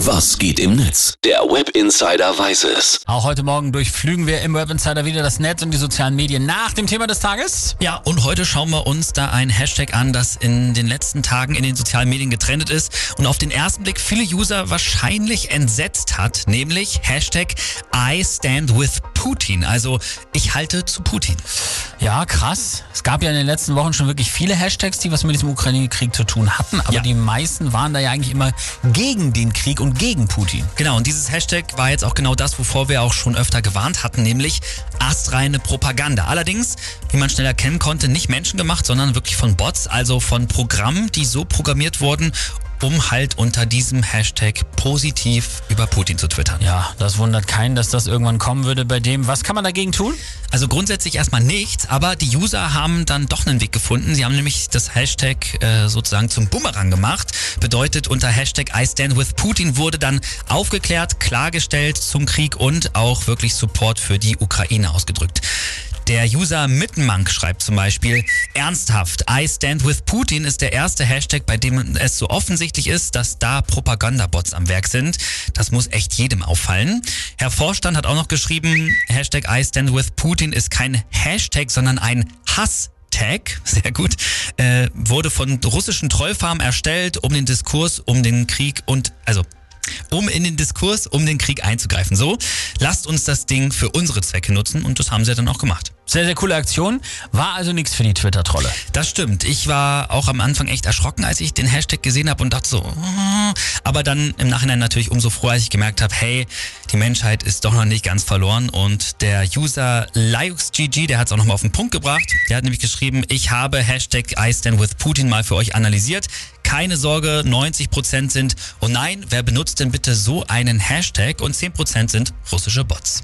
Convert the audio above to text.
Was geht im Netz? Der Web Insider weiß es. Auch heute Morgen durchflügen wir im Web Insider wieder das Netz und die sozialen Medien nach dem Thema des Tages. Ja, und heute schauen wir uns da ein Hashtag an, das in den letzten Tagen in den sozialen Medien getrennt ist und auf den ersten Blick viele User wahrscheinlich entsetzt hat, nämlich Hashtag I stand with Putin. Also ich halte zu Putin. Ja, krass. Es gab ja in den letzten Wochen schon wirklich viele Hashtags, die was mit diesem Ukraine-Krieg zu tun hatten, aber Ja. die meisten waren da ja eigentlich immer gegen den Krieg und gegen Putin. Genau, und dieses Hashtag war jetzt auch genau das, wovor wir auch schon öfter gewarnt hatten, nämlich astreine Propaganda. Allerdings, wie man schnell erkennen konnte, nicht menschengemacht, sondern wirklich von Bots, also von Programmen, die so programmiert wurden, um halt unter diesem Hashtag positiv über Putin zu twittern. Ja, das wundert keinen, dass das irgendwann kommen würde bei dem. Was kann man dagegen tun? Also grundsätzlich erstmal nichts, aber die User haben dann doch einen Weg gefunden. Sie haben nämlich das Hashtag äh, sozusagen zum Bumerang gemacht. Bedeutet, unter Hashtag I stand with Putin wurde dann aufgeklärt, klargestellt zum Krieg und auch wirklich Support für die Ukraine ausgedrückt. Der User Mittenmank schreibt zum Beispiel, ernsthaft, I stand with Putin ist der erste Hashtag, bei dem es so offensichtlich ist, dass da Propagandabots am Werk sind. Das muss echt jedem auffallen. Herr Vorstand hat auch noch geschrieben, Hashtag I stand with Putin ist kein Hashtag, sondern ein Hass. Tag, sehr gut, äh, wurde von russischen Trollfarmen erstellt, um den Diskurs um den Krieg und, also um in den Diskurs um den Krieg einzugreifen. So, lasst uns das Ding für unsere Zwecke nutzen und das haben sie dann auch gemacht. Sehr, sehr coole Aktion. War also nichts für die Twitter-Trolle. Das stimmt. Ich war auch am Anfang echt erschrocken, als ich den Hashtag gesehen habe und dachte so, "Oh." aber dann im Nachhinein natürlich umso froher, als ich gemerkt habe, hey, die Menschheit ist doch noch nicht ganz verloren und der User LiuxGG, der hat es auch nochmal auf den Punkt gebracht. Der hat nämlich geschrieben, ich habe Hashtag I stand with Putin mal für euch analysiert. Keine Sorge, 90% sind, oh nein, wer benutzt denn bitte so einen Hashtag und 10% sind russische Bots.